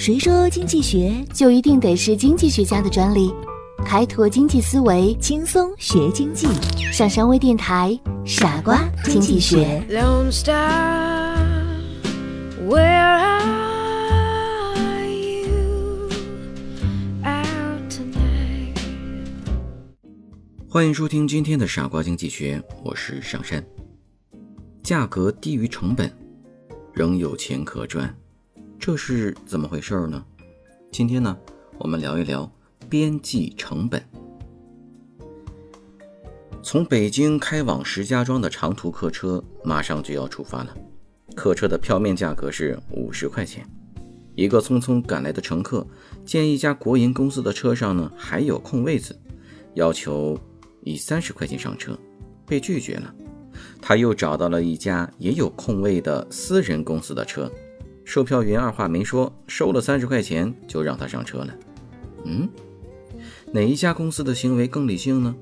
谁说经济学就一定得是经济学家的专利？开拓经济思维，轻松学经济？上山微电台，傻瓜经济学。Lone Star, where are you out tonight? 欢迎收听今天的傻瓜经济学，我是上山。价格低于成本，仍有钱可赚，这是怎么回事呢？今天呢，我们聊一聊边际成本。从北京开往石家庄的长途客车马上就要出发了，客车的票面价格是五十块钱。一个匆匆赶来的乘客见一家国营公司的车上呢还有空位子，要求以三十块钱上车，被拒绝了。他又找到了一家也有空位的私人公司的车，售票员二话没说，收了三十块钱就让他上车了。嗯，哪一家公司的行为更理性呢？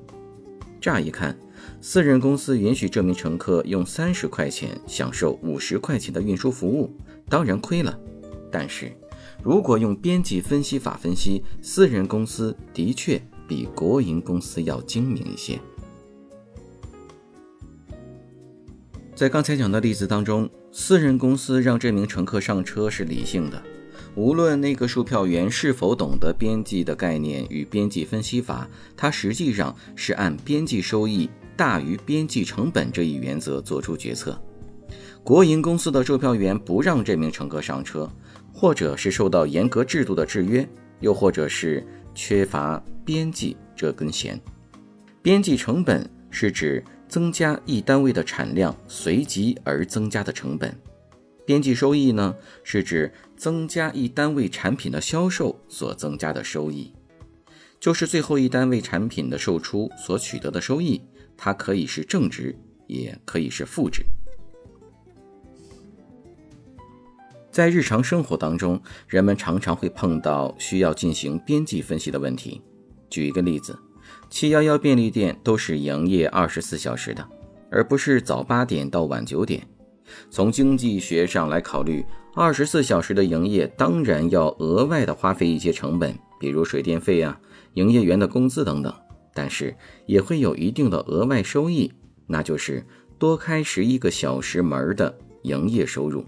乍一看，私人公司允许这名乘客用三十块钱享受五十块钱的运输服务，当然亏了。但是，如果用边际分析法分析，私人公司的确比国营公司要精明一些。在刚才讲的例子当中，私人公司让这名乘客上车是理性的，无论那个售票员是否懂得边际的概念与边际分析法，他实际上是按边际收益大于边际成本这一原则做出决策。国营公司的售票员不让这名乘客上车，或者是受到严格制度的制约，又或者是缺乏边际这根弦。边际成本是指。增加一单位的产量随即而增加的成本，边际收益呢，是指增加一单位产品的销售所增加的收益，就是最后一单位产品的售出所取得的收益，它可以是正值，也可以是负值。在日常生活当中，人们常常会碰到需要进行边际分析的问题。举一个例子。七幺幺便利店都是营业二十四小时的，而不是早八点到晚九点。从经济学上来考虑，二十四小时的营业当然要额外的花费一些成本，比如水电费啊、营业员的工资等等。但是也会有一定的额外收益，那就是多开十一个小时门的营业收入。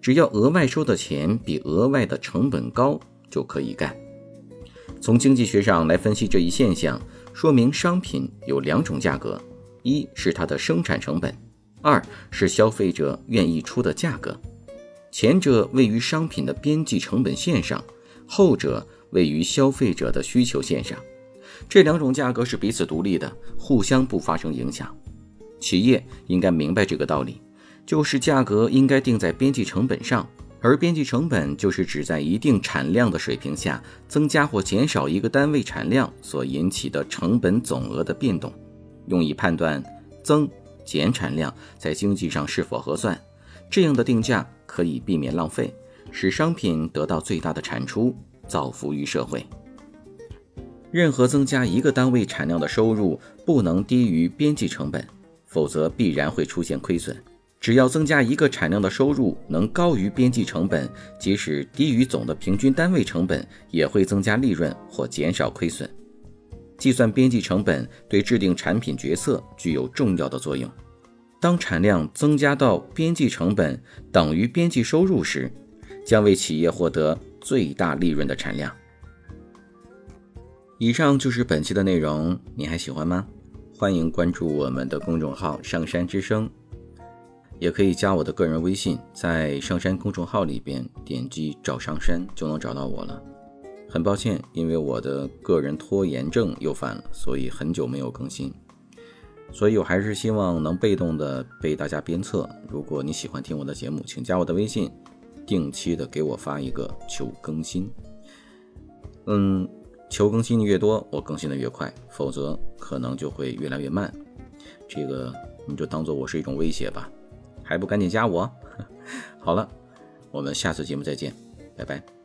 只要额外收的钱比额外的成本高，就可以干。从经济学上来分析这一现象。说明商品有两种价格，一是它的生产成本，二是消费者愿意出的价格。前者位于商品的边际成本线上，后者位于消费者的需求线上。这两种价格是彼此独立的，互相不发生影响。企业应该明白这个道理，就是价格应该定在边际成本上。而边际成本就是指在一定产量的水平下，增加或减少一个单位产量所引起的成本总额的变动，用以判断增减产量在经济上是否合算。这样的定价可以避免浪费，使商品得到最大的产出，造福于社会。任何增加一个单位产量的收入不能低于边际成本，否则必然会出现亏损。只要增加一个产量的收入能高于边际成本，即使低于总的平均单位成本，也会增加利润或减少亏损。计算边际成本对制定产品决策具有重要的作用。当产量增加到边际成本等于边际收入时，将为企业获得最大利润的产量。以上就是本期的内容，你还喜欢吗？欢迎关注我们的公众号“上山之声”。也可以加我的个人微信，在上山公众号里边点击找上山就能找到我了。很抱歉，因为我的个人拖延症又犯了，所以很久没有更新。所以我还是希望能被动的被大家鞭策。如果你喜欢听我的节目，请加我的微信，定期的给我发一个求更新。嗯，求更新的越多，我更新的越快，否则可能就会越来越慢。这个你就当做我是一种威胁吧。还不赶紧加我！好了，我们下次节目再见，拜拜。